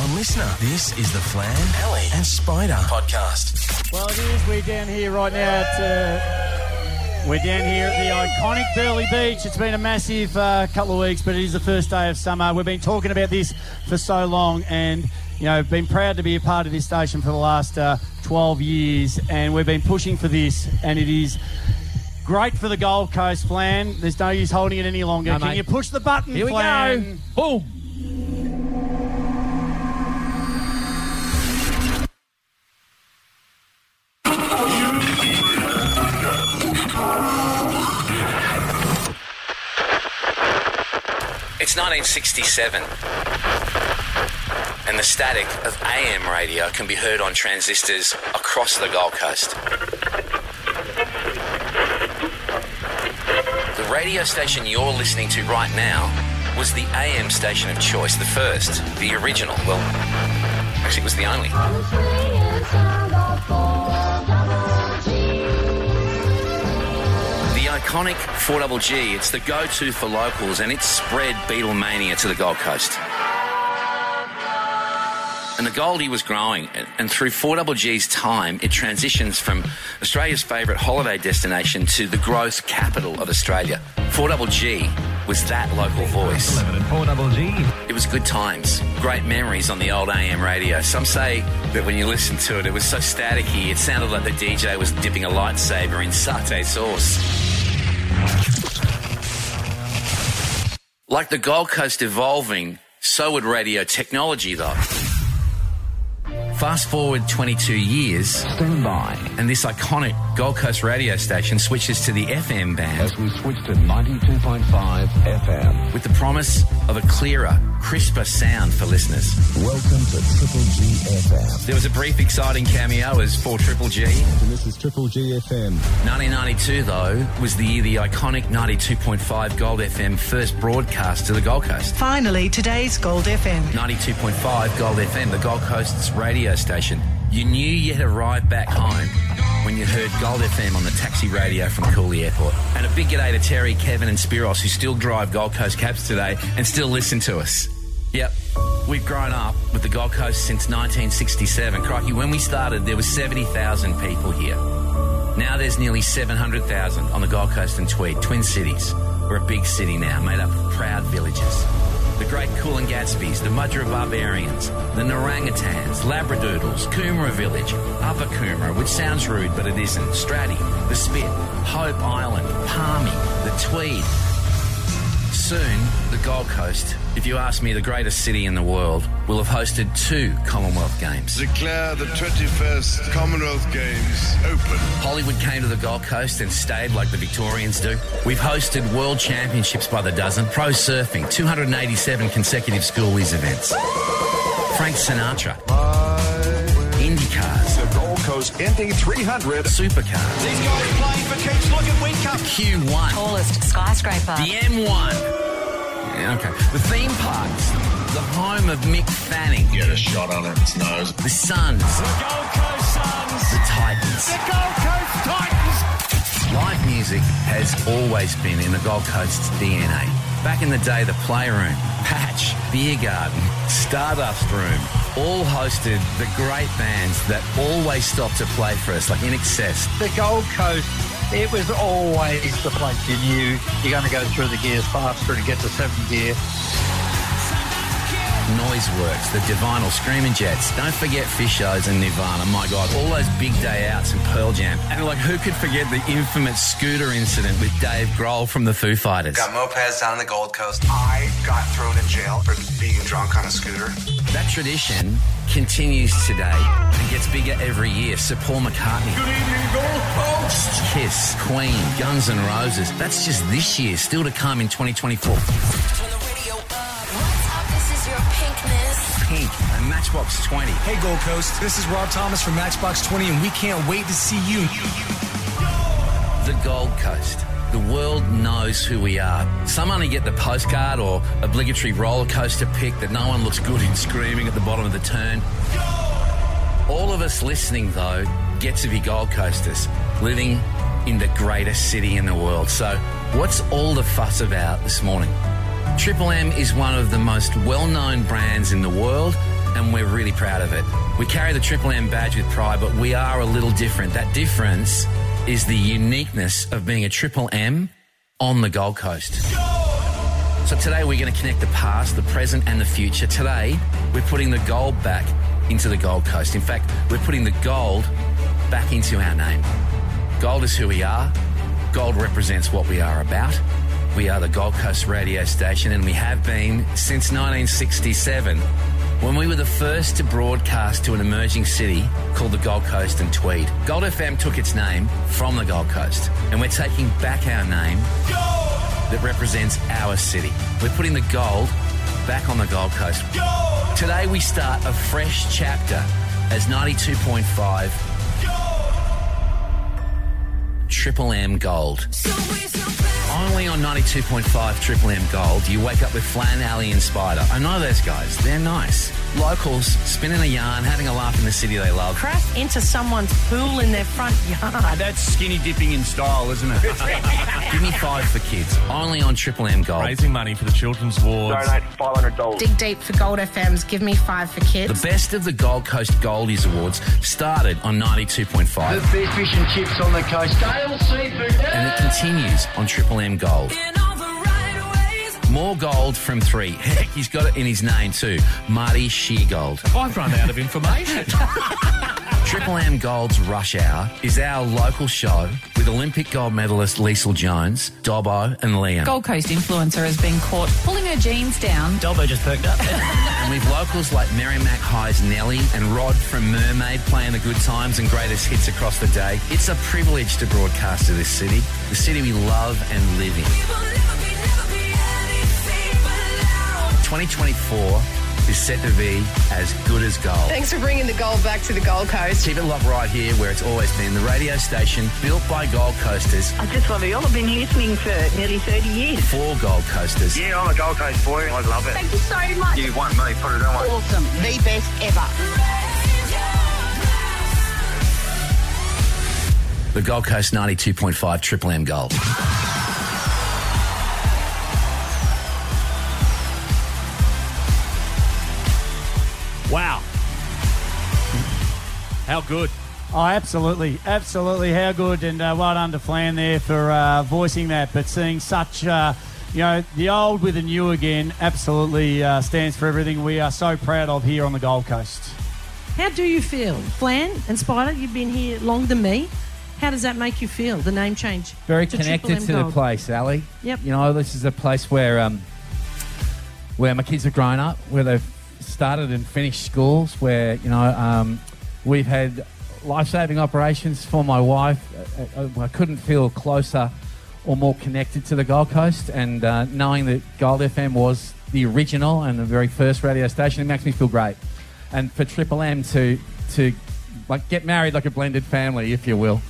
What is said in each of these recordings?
on Listener. This is the Flan, Ali, and Spida podcast. Well, it is. We're down here right now at. Uh, we're down here at the iconic Burleigh Beach. It's been a massive uh, couple of weeks, but it is the first day of summer. We've been talking about this for so long, and you know, been proud to be a part of this station for the last uh, 12 years, and we've been pushing for this, and it is great for the Gold Coast Flan. There's no use holding it any longer. No, Can mate. you push the button, Here we Flan? go. Boom. 1967, and the static of AM radio can be heard on transistors across the Gold Coast. The radio station you're listening to right now was the AM station of choice, the first, the original. Well, actually, it was the only. Iconic 4GG, it's the go to for locals and it's spread Beatlemania to the Gold Coast. And the Goldie was growing, and- through 4GG's time, it transitions from Australia's favourite holiday destination to the growth capital of Australia. 4GG was that local voice. 4 double G. It was good times, great memories on the old AM radio. Some say that when you listen to it, it was so staticky, it sounded like the DJ was dipping a lightsaber in satay sauce. Like the Gold Coast evolving, so would radio technology, though. Fast forward 22 years, Stand by and this iconic Gold Coast radio station switches to the FM band as we switch to 92.5 FM. with the promise of a clearer, crisper sound for listeners. Welcome to Triple G FM. There was a brief, exciting cameo as 4 Triple G. And this is Triple G FM. 1992, though, was the year the iconic 92.5 Gold FM first broadcast to the Gold Coast. Finally, today's Gold FM. 92.5 Gold FM, the Gold Coast's radio station. You knew you had arrived back home when you heard Gold FM on the taxi radio from Cooley Airport. And a big g'day to Terry, Kevin, and Spiros who still drive Gold Coast cabs today and still listen to us. Yep, we've grown up with the Gold Coast since 1967. Crikey, when we started, there was 70,000 people here. Now there's nearly 700,000 on the Gold Coast and Tweed, Twin Cities. We're a big city now, made up of proud villages. The great Coolan Gatsbys, the Mudgera Barbarians, the Narangutans, Labradoodles, Coomera Village, Upper Coomera, which sounds rude but it isn't, Stratty, the Spit, Hope Island, Palmy, the Tweed. Soon, the Gold Coast, if you ask me, the greatest city in the world, will have hosted two Commonwealth Games. declare the 21st Commonwealth Games open. Hollywood came to the Gold Coast and stayed like the Victorians do. We've hosted world championships by the dozen, pro surfing, 287 consecutive schoolies events. Frank Sinatra, IndyCars, The Gold Coast Indy 300. supercars, These guys playing for keeps. Look at Wake Cup. Q1, Tallest skyscraper. the M1. Yeah, okay. The theme parks, the home of Mick Fanning, Get a shot on its nose. the Suns, The Gold Coast Suns. the Titans. The Gold Coast Titans. Live music has always been in the Gold Coast's DNA. Back in the day, the Playroom, Patch, Beer Garden, Stardust Room, all hosted the great bands that always stopped to play for us, like INXS, the Gold Coast, it was always the place you knew you're going to go through the gears faster to get to seventh gear. Noiseworks, the Divinyls, Screaming Jets. Don't forget Fishos and Nirvana. My God, all those big day outs and Pearl Jam. And like, who could forget the infamous scooter incident with Dave Grohl from the Foo Fighters? Got mopeds down on the Gold Coast. I got thrown in jail for being drunk on a scooter. That tradition continues today and gets bigger every year. Sir Paul McCartney. Good evening, Gold Coast. Kiss, Queen, Guns N' Roses. That's just this year, still to come in 2024. Pink and Matchbox 20. Hey Gold Coast, this is Rob Thomas from Matchbox 20 and we can't wait to see you. The Gold Coast. The world knows who we are. Some only get the postcard or obligatory roller coaster pick that no one looks good in screaming at the bottom of the turn. All of us listening, though, get to be Gold Coasters, living in the greatest city in the world. So, what's all the fuss about this morning? Triple M is one of the most well known brands in the world, and we're really proud of it. We carry the Triple M badge with pride, but we are a little different. That difference is the uniqueness of being a Triple M on the Gold Coast. So today we're going to connect the past, the present, and the future. Today we're putting the gold back into the Gold Coast. In fact, we're putting the gold back into our name. Gold is who we are. Gold represents what we are about. We are the Gold Coast radio station, and we have been since 1967 when we were the first to broadcast to an emerging city called the Gold Coast and Tweed. Gold FM took its name from the Gold Coast, and we're taking back our name that represents our city. We're putting the gold back on the Gold Coast. Today we start a fresh chapter as 92.5 Triple M Gold. Only on 92.5 Triple M Gold, you wake up with Flan, Ali and Spida. I know those guys. They're nice. Locals, spinning a yarn, having a laugh in the city they love. Crash into someone's pool in their front yard. That's skinny dipping in style, isn't it? Give me five for kids. Only on Triple M Gold. Raising money for the children's wards. Donate $500. Dig deep for Gold FM's Give Me Five for Kids. The best of the Gold Coast Goldies Awards started on 92.5. The best fish and chips on the coast. Dale Seafood. And it continues on Triple M Gold. More gold from three. Heck, he's got it in his name too. Marty Sheargold. I've run out of information. Triple M Gold's Rush Hour is our local show with Olympic gold medalist Leisel Jones, Dobbo, and Liam. Gold Coast influencer has been caught pulling her jeans down. Dobbo just perked up. and we've locals like Merrimac High's Nelly and Rod from Mermaid playing the good times and greatest hits across the day. It's a privilege to broadcast to this city, the city we love and live in. 2024 is set to be as good as gold. Thanks for bringing the gold back to the Gold Coast. Keep it love right here where it's always been. The radio station built by Gold Coasters. I just love it You all. I've been listening for nearly 30 years. For Gold Coasters. Yeah, I'm a Gold Coast boy. I love it. Thank you so much. You want me, put it on. Awesome. The best ever. The Gold Coast 92.5 Triple M Gold. How good. Oh, absolutely, absolutely. How good, and uh, well done to Flan there for uh, voicing that. But seeing such, uh, you know, the old with the new again, absolutely uh, stands for everything we are so proud of here on the Gold Coast. How do you feel, Flan and Spida? You've been here longer than me. How does that make you feel? The name change. Very to connected Triple M to the place, Ali. Yep. You know, this is a place where um, where my kids have grown up, where they've started and finished schools, where you know um, we've had life-saving operations for my wife. Uh, uh, I couldn't feel closer or more connected to the Gold Coast, and uh, knowing that Gold FM was the original and the very first radio station, it makes me feel great. And for Triple M to to like get married like a blended family, if you will.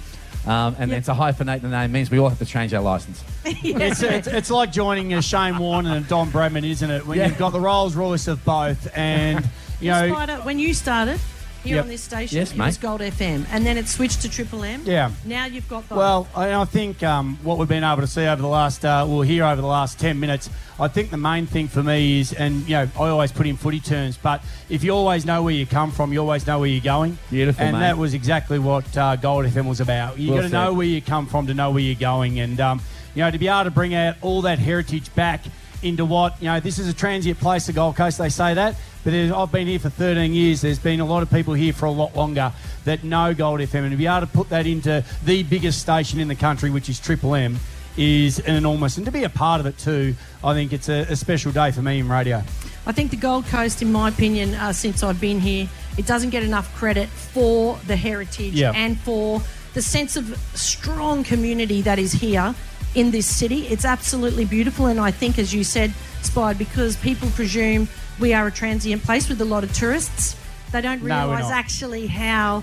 Um, and then to hyphenate the name means we all have to change our license. it's, it's, it's like joining a Shane Warne and a Don Bradman, isn't it? When Yeah. you've got the Rolls Royce of both, and you know, Spida, when you started here Yep. on this station, Yes, it was mate. Gold FM, and then it switched to Triple M. Yeah. Now you've got both. Well, I, I think um, what we've been able to see over the last, uh, well, here over the last 10 minutes, I think the main thing for me is, and, you know, I always put in footy terms, but if you always know where you come from, you always know where you're going. Beautiful, And mate. that was exactly what uh, Gold FM was about. you Well got to know where you come from to know where you're going. And, um, you know, to be able to bring out all that heritage back into what, you know, this is a transient place, the Gold Coast, they say that. But I've been here for 13 years. There's been a lot of people here for a lot longer that know Gold FM. And to be able to put that into the biggest station in the country, which is Triple M, is an enormous. And to be a part of it too, I think it's a, a special day for me in radio. I think the Gold Coast, in my opinion, uh, since I've been here, it doesn't get enough credit for the heritage Yeah. and for the sense of strong community that is here in this city. It's absolutely beautiful, and I think, as you said, Spide, because people presume we are a transient place with a lot of tourists, they don't No, we're realise not. actually how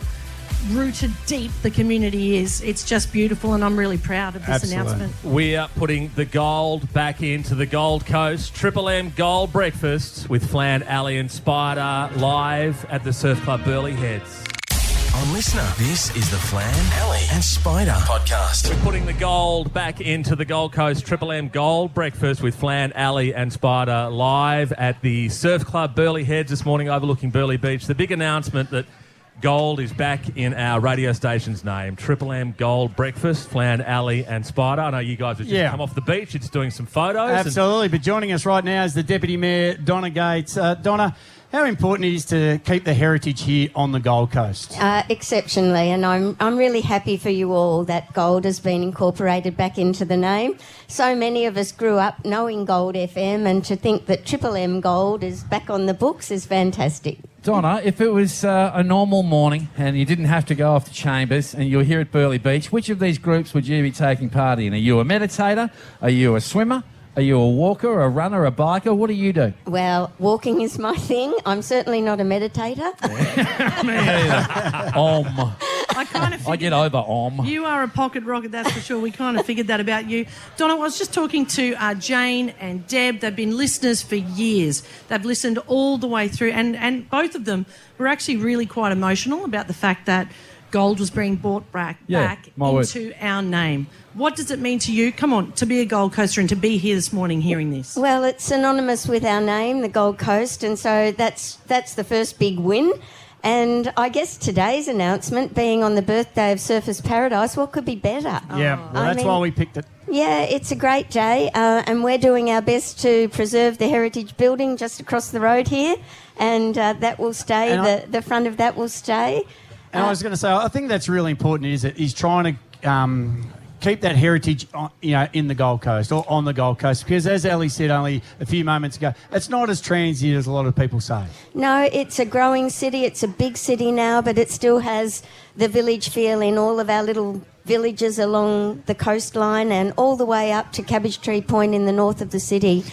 rooted deep the community is. It's just beautiful, and I'm really proud of this announcement. We are putting the gold back into the Gold Coast. Triple M Gold Breakfast with Flan, Ali and Spida live at the Surf Club Burleigh Heads. On Listener. This is the Flan, Ali, and Spida podcast. We're putting the gold back into the Gold Coast Triple M Gold Breakfast with Flan, Ali, and Spida live at the Surf Club Burleigh Heads this morning, overlooking Burleigh Beach. The big announcement that gold is back in our radio station's name Triple M Gold Breakfast, Flan, Ali, and Spida. I know you guys have just Yeah. come off the beach, it's doing some photos. and- Absolutely. But joining us right now is the Deputy Mayor, Donna Gates. Uh, Donna, how important it is to keep the heritage here on the Gold Coast? Uh, exceptionally, and I'm, I'm really happy for you all that gold has been incorporated back into the name. So many of us grew up knowing Gold FM, and to think that Triple M Gold is back on the books is fantastic. Donna, if it was uh, a normal morning and you didn't have to go off to Chambers and you're here at Burleigh Beach, which of these groups would you be taking part in? Are you a meditator? Are you a swimmer? Are you a walker, a runner, a biker? What do you do? Well, walking is my thing. I'm certainly not a meditator. Me either. Om. I kind of I get over om. You are a pocket rocket, that's for sure. We kind of figured that about you. Donna, I was just talking to uh, Jane and Deb. They've been listeners for years. They've listened all the way through, and, and both of them were actually really quite emotional about the fact that gold was being bought back, Yeah, back my word. into our name. What does it mean to you? Come on, to be a Gold Coaster and to be here this morning hearing this. Well, it's synonymous with our name, the Gold Coast, and so that's that's the first big win. And I guess today's announcement, being on the birthday of Surfers Paradise, what could be better? Yeah, well, I that's mean- why we picked it. Yeah, it's a great day, uh, and we're doing our best to preserve the heritage building just across the road here, and uh, that will stay. And I- The, the front of that will stay. And I was going to say, I think that's really important. Is it? He's trying to um, keep that heritage, on, you know, in the Gold Coast or on the Gold Coast, because as Ali said only a few moments ago, it's not as transient as a lot of people say. No, it's a growing city. It's a big city now, but it still has the village feel in all of our little villages along the coastline and all the way up to Cabbage Tree Point in the north of the city.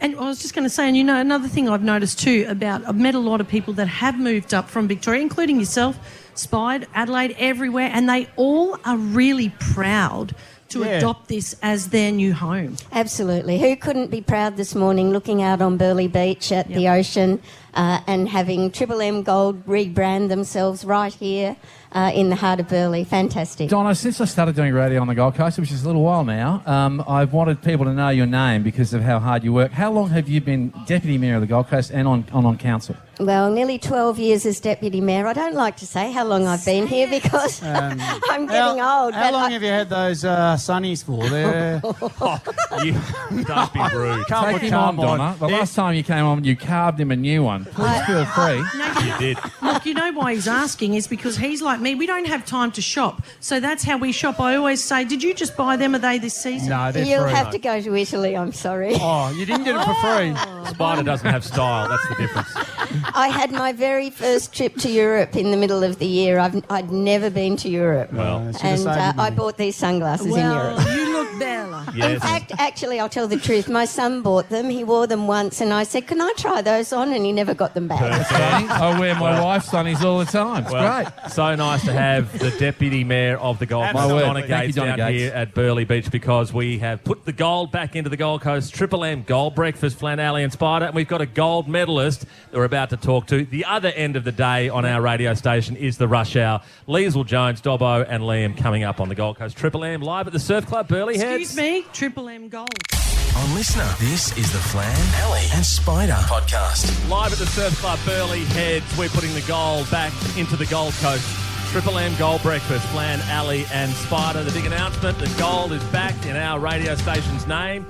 And I was just going to say, and you know, another thing I've noticed too about I've met a lot of people that have moved up from Victoria, including yourself, Spide, Adelaide, everywhere, and they all are really proud to Yeah. adopt this as their new home. Absolutely. Who couldn't be proud this morning looking out on Burleigh Beach at the ocean uh, and having Triple M Gold rebrand themselves right here uh, in the heart of Burleigh? Fantastic. Donna, since I started doing radio on the Gold Coast, which is a little while now, um, I've wanted people to know your name because of how hard you work. How long have you been Deputy Mayor of the Gold Coast and on, on, on council? Well, nearly 12 years as Deputy Mayor. I don't like to say how long I've been here because Um, I'm getting how, old. How long I- have you had those uh, sunnies for? They're... you, don't be rude. Come Take him on, come on. Donna. The last time you came on, you carved him a new one. Please feel free. You did. Look, you know why he's asking is because he's like me. We don't have time to shop, so that's how we shop. I always say, "Did you just buy them? Are they this season?" No, they're You'll free. have to go to Italy, I'm sorry. Oh, you didn't get it for free. Spida doesn't have style, that's the difference. I had my very first trip to Europe in the middle of the year. I've, I'd never been to Europe. Well, and uh, I bought these sunglasses in Europe. You look better. In Yes. fact, actually, I'll tell the truth. My son bought them. He wore them once, and I said, "Can I try those on?" And he never got them back. Sonny. I wear my wife's sunnies all the time. It's Well, great. so nice to have the Deputy Mayor of the Gold Coast. Donna Thank you, Gates, Donna down Gates. here at Burleigh Beach because we have put the gold back into the Gold Coast Triple M Gold Breakfast, Flan Ali and Spida, and we've got a gold medalist that we're about to talk to. The other end of the day on our radio station is the rush hour. Leisel Jones, Dobbo, and Liam coming up on the Gold Coast Triple M live at the Surf Club Burleigh Heads. Excuse me, Triple M Gold. On Listener, this is the Flan, Ali, and Spida podcast. Live at the Surf Club Burleigh Heads, we're putting the gold back into the Gold Coast. Triple M Gold Breakfast, Flan, Ali, and Spida. The big announcement the gold is back in our radio station's name.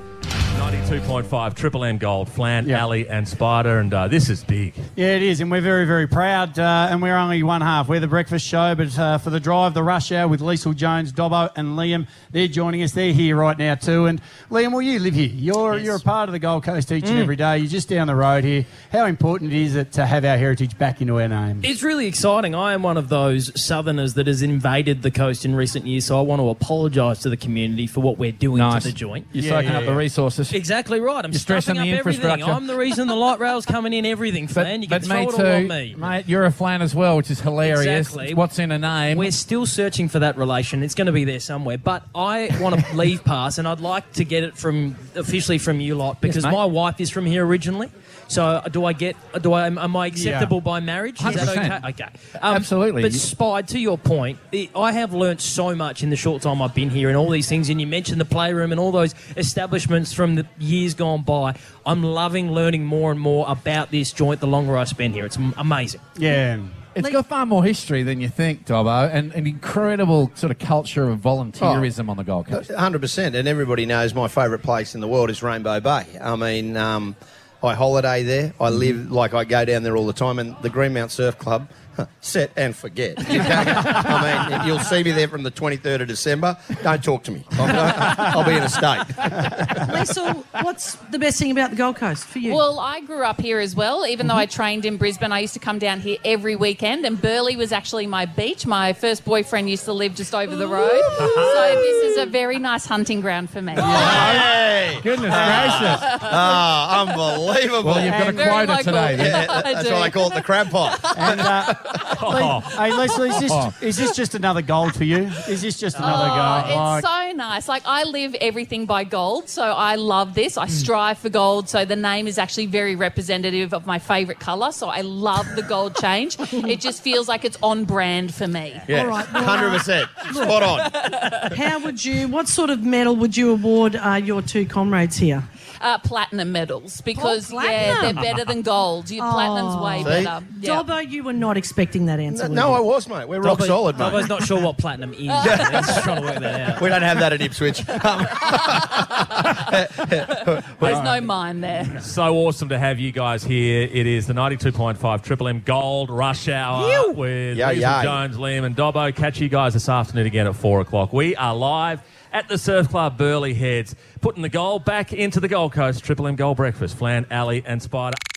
92.5 Triple M Gold, Flan, Yeah. Ali, and Spida. And uh, this is big. Yeah, it is, and we're very, very proud. Uh, and we're only one half. We're the breakfast show, but uh, for the drive, the rush hour with Leisel Jones, Dobbo, and Liam, they're joining us. They're here right now too. And Liam, well, you live here. You're you're a part of the Gold Coast each and every day. You're just down the road here. How important is it to have our heritage back into our name? It's really exciting. I am one of those southerners that has invaded the coast in recent years, so I want to apologise to the community for what we're doing Nice. to the joint. You're Yeah, soaking yeah, up the resources. Rails. Exactly right. I'm You're stressing up everything. I'm the reason the light rail's coming in. Everything, Flan. You can but throw me it too, all on me. mate. You're a flan as well, which is hilarious. Exactly. What's in a name? We're still searching for that relation. It's going to be there somewhere. But I want to leave pass, and I'd like to get it from officially from you lot because mate. my wife is from here originally. So uh, do I get? Do I? Am I acceptable by marriage? Is that 100%. okay? Okay. Um, Absolutely. But You- Spide, to your point, it, I have learnt so much in the short time I've been here and all these things. And you mentioned the playroom and all those establishments from the years gone by. I'm loving learning more and more about this joint the longer I spend here. It's amazing. Yeah. It's got far more history than you think, Dobbo, and an incredible sort of culture of volunteerism on the Gold Coast. Hundred percent, and everybody knows my favourite place in the world is Rainbow Bay. I mean, um, I holiday there. I mm-hmm. live like I go down there all the time, and the Greenmount Surf Club. Set and forget. I mean, you'll see me there from the 23rd of December. Don't talk to me. I'll, I'll be in a state. Lisa, what's the best thing about the Gold Coast for you? Well, I grew up here as well. Even though I trained in Brisbane, I used to come down here every weekend, and Burleigh was actually my beach. My first boyfriend used to live just over the road, so this is a very nice hunting ground for me. Hey! Goodness gracious. Ah, unbelievable. Well, you've got a Very quota local. today. then. Yeah, I that's do. why they call it the crab pot. And, uh, Le- hey, Leslie, is this, is this just another gold for you? Is this just another Oh, gold? it's so nice. Like I live everything by gold, so I love this. I strive for gold, so the name is actually very representative of my favourite colour. So I love the gold change. it just feels like it's on brand for me. Yeah, All right, well, hundred percent, spot on. How would you? What sort of medal would you award uh, your two comrades here? Uh, platinum medals because Oh, yeah, they're better than gold. You, Platinum's way See? better. Yeah. Dobbo, you were not expecting that answer. were No. I was, mate. We're rock solid, mate. Dobbo's not sure what platinum is. He's trying to work that out. We don't have that at Ipswich. There's no mine there. So awesome to have you guys here. It is the 92.5 Triple M Gold Rush Hour with Yeah, Leisel yeah. Jones, Liam, and Dobbo. Catch you guys this afternoon again at 4 o'clock. We are live at the Surf Club Burleigh Heads, putting the gold back into the Gold Coast. Triple M Gold Breakfast, Flan, Ali, and Spida.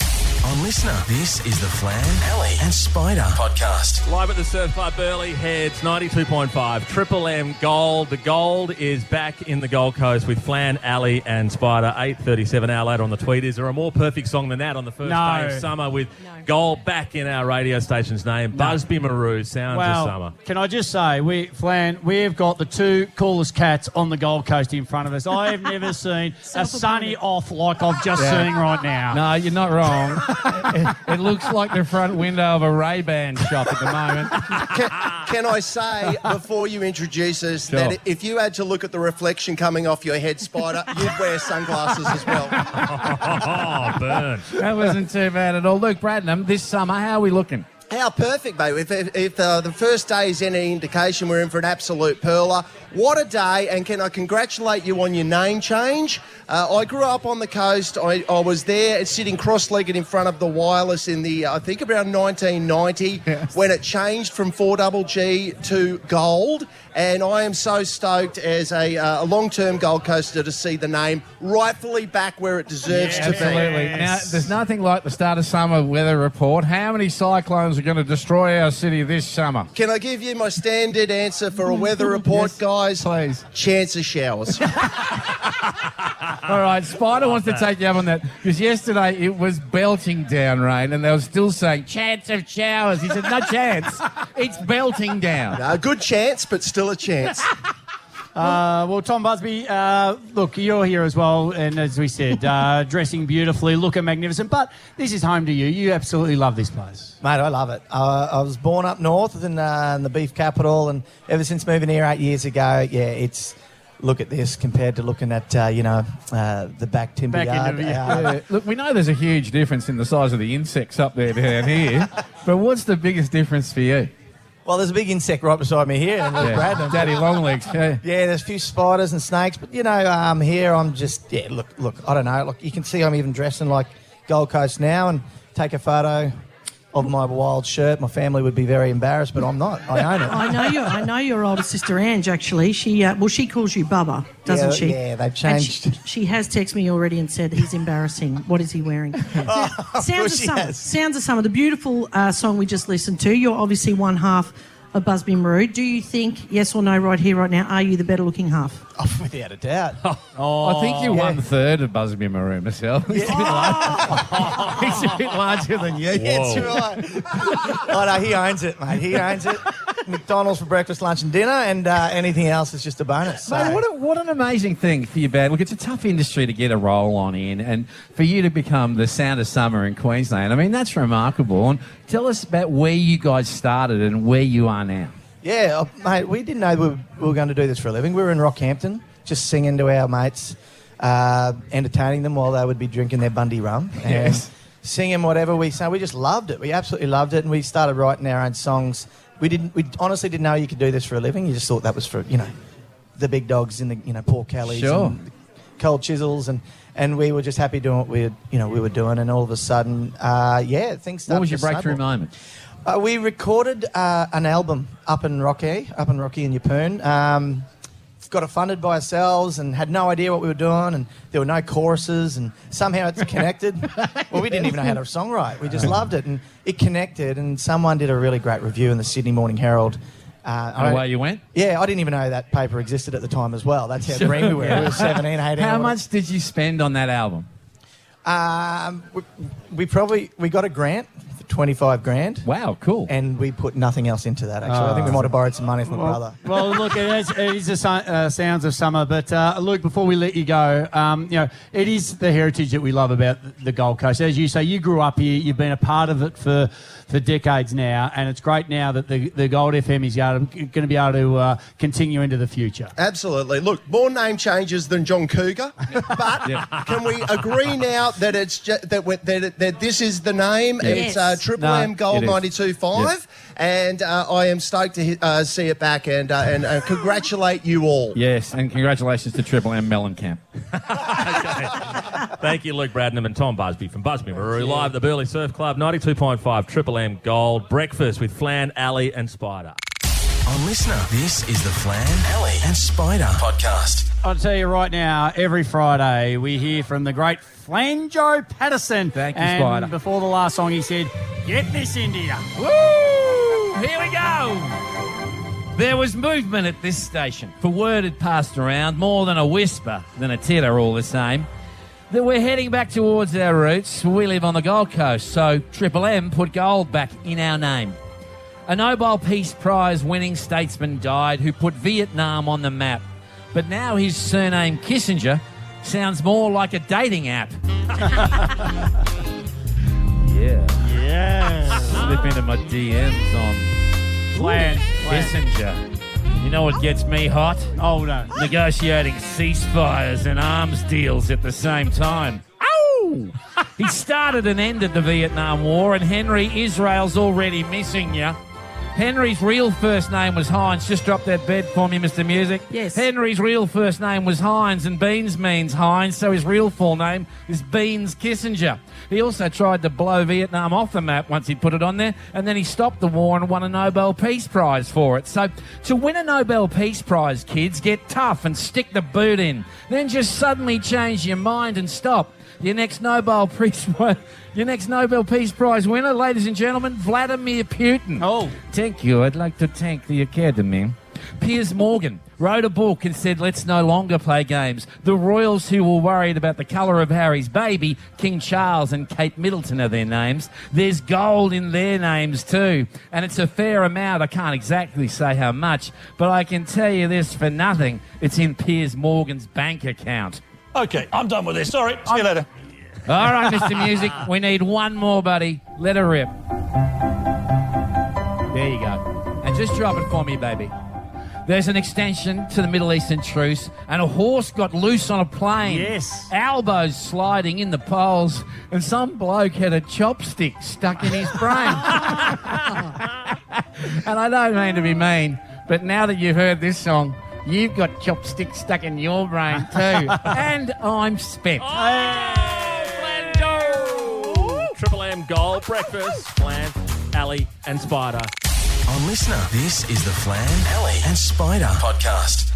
On Listener, this is the Flan, Ali, and Spida podcast. Live at the Surf Club Burleigh Heads, 92.5 Triple M Gold. The gold is back in the Gold Coast with Flan, Ali, and Spida. 8.37 hour later on the tweet. Is there a more perfect song than that on the first No. day of summer with gold back in our radio station's name? Busby Marou, Sounds Well, of Summer. can I just say, we, Flan, we've got the two coolest cats on the Gold Coast in front of us. I have never seen a sunny off like I've just Yeah. seen right now. No, you're not wrong. it, it looks like the front window of a Ray-Ban shop at the moment. can, can I say before you introduce us Sure. that if you had to look at the reflection coming off your head, Spida, you'd wear sunglasses as well. oh, burn. That wasn't too bad at all. Luke Bradnam, this summer, how are we looking? How perfect, mate. If, if, if uh, the first day is any indication, we're in for an absolute perler. What a day, and can I congratulate you on your name change? Uh, I grew up on the coast. I, I was there sitting cross legged in front of the wireless in the, I think around 1990, when it changed from 4GG to gold. And I am so stoked as a, uh, a long term Gold Coaster to see the name rightfully back where it deserves to be. Absolutely. Now, there's nothing like the start of summer weather report. How many cyclones are going to destroy our city this summer? Can I give you my standard answer for a weather report, guys? Please. Chance of showers. All right, Spida wants to take you up on that because yesterday it was belting down rain and they were still saying chance of showers. He said, no chance. It's belting down. a good chance, but still a chance. Uh, well, Tom Busby, uh, look, you're here as well, and as we said, uh, dressing beautifully, looking magnificent. But this is home to you. You absolutely love this place. Mate, I love it. Uh, I was born up north in, uh, in the beef capital, and ever since moving here eight years ago, yeah, it's look at this compared to looking at uh, you know uh, the back timber Back yard. into the- Uh, Yeah, Look, we know there's a huge difference in the size of the insects up there down here, but what's the biggest difference for you? Well, there's a big insect right beside me here, and there's Yeah. Daddy Longlegs. Yeah. Yeah, there's a few spiders and snakes, but you know, um, here I'm just yeah. Look, look, I don't know. Look, you can see I'm even dressing like Gold Coast now, and take a photo of my wild shirt. My family would be very embarrassed, but I'm not. I own it. I know your I know your older sister Ange. Actually, she uh, well she calls you Bubba, doesn't Yeah, she? yeah, they've changed. She, she has texted me already and said he's embarrassing. What is he wearing? Now, of Sounds of she summer. Sounds of summer. The beautiful uh, song we just listened to. You're obviously one half of Busby Marou. Do you think, yes or no, right here, right now, are you the better looking half? Oh, without a doubt. I think you're oh. one third of Busby Maroon myself. He's, a bit large. He's a bit larger than you. That's right. oh, no, he owns it, mate. He owns it. McDonald's for breakfast, lunch, and dinner, and uh, anything else is just a bonus. So. Mate, what, a, what an amazing thing for your band. Look, it's a tough industry to get a role on in, and for you to become the sound of summer in Queensland, I mean, that's remarkable. And tell us about where you guys started and where you are now. Yeah, oh, mate, we didn't know we were, we were going to do this for a living. We were in Rockhampton, just singing to our mates, uh, entertaining them while they would be drinking their Bundy rum. Yes. Singing whatever we sang. We just loved it. We absolutely loved it. And we started writing our own songs. We didn't. We honestly didn't know you could do this for a living. You just thought that was for you know, the big dogs in the you know Paul Kelly's Sure. and cold chisels and. And we were just happy doing what we, you know, we were doing, and all of a sudden, uh, yeah, things started. What was your to breakthrough snowball. moment? Uh, we recorded uh, an album up in Rocky, up in Rocky and Yeppoon. Um, got it funded by ourselves and had no idea what we were doing, and there were no choruses, and somehow it's connected. well, we didn't even know how to songwrite. We just loved it, and it connected. And someone did a really great review in the Sydney Morning Herald. Uh, And away you went? Yeah, I didn't even know that paper existed at the time as well. That's how Sure. green we were. We were 17, 18. How much did you spend on that album? Um, we, we probably we got a grant for twenty five grand. Wow, cool. And we put nothing else into that. Actually, I think we Oh. might have borrowed some money from my Well, brother. well, look, it is, it is the so- uh, sounds of summer. But uh, Luke, before we let you go, um, you know, it is the heritage that we love about the Gold Coast. As you say, you grew up here. You've been a part of it for for decades now, and it's great now that the, the Gold FM is going to be able to uh, continue into the future. Absolutely. Look, more name changes than John Cougar, but can we agree now that it's ju- that, we that, it- that this is the name? Yes. It's uh, Triple No, M Gold it is. ninety two five, Yes. and uh, I am stoked to uh, see it back and uh, and uh, congratulate you all. Yes, and congratulations to Triple M Mellencamp. Thank you, Luke Bradnam and Tom Busby from Busby Marou, live at the Burleigh Surf Club, 92.5 Triple M Gold, breakfast with Flan, Ali, and Spida. On Listener, this is the Flan, Ali, and Spida podcast. I'll tell you right now, every Friday we hear from the great Flanjo Patterson. Thank you, and Spida. Before the last song, he said, "Get this into you." Woo! Here we go. There was movement at this station, for word had passed around, more than a whisper, than a titter all the same, that we're heading back towards our roots. We live on the Gold Coast, so Triple M put gold back in our name. A Nobel Peace Prize winning statesman died who put Vietnam on the map. But now his surname Kissinger sounds more like a dating app. yeah. Yeah. Slip into my DMs on Flan. Kissinger. You know what gets me hot? Oh no. Negotiating ceasefires and arms deals at the same time. Ow! he started and ended the Vietnam War, and Henry, Israel's already missing you. Henry's real first name was Heinz. Just drop that bed for me, Mr. Music. Yes. Henry's real first name was Heinz, and Beans means Heinz, so his real full name is Beans Kissinger. He also tried to blow Vietnam off the map once he put it on there, and then he stopped the war and won a Nobel Peace Prize for it. So, to win a Nobel Peace Prize, kids, get tough and stick the boot in. Then just suddenly change your mind and stop. Your next Nobel Peace your next Nobel Peace Prize winner, ladies and gentlemen, Vladimir Putin. Oh, thank you. I'd like to thank the Academy. Piers Morgan wrote a book and said, "Let's no longer play games." The royals who were worried about the colour of Harry's baby, King Charles and Kate Middleton are their names. There's gold in their names too, and it's a fair amount. I can't exactly say how much, but I can tell you this for nothing: it's in Piers Morgan's bank account. Okay, I'm done with this. Sorry. See you later. All right, Mr. Music, we need one more, buddy. Let her rip. There you go. And just drop it for me, baby. There's an extension to the Middle Eastern truce, and a horse got loose on a plane. Yes. Elbows sliding in the poles, and some bloke had a chopstick stuck in his brain. and I don't mean to be mean, but now that you've heard this song, you've got chopsticks stuck in your brain too. and I'm spent. Oh, Triple M Gold, breakfast, Flan, Ali, and Spida. On Listener, this is the Flan, Ali, and Spida podcast.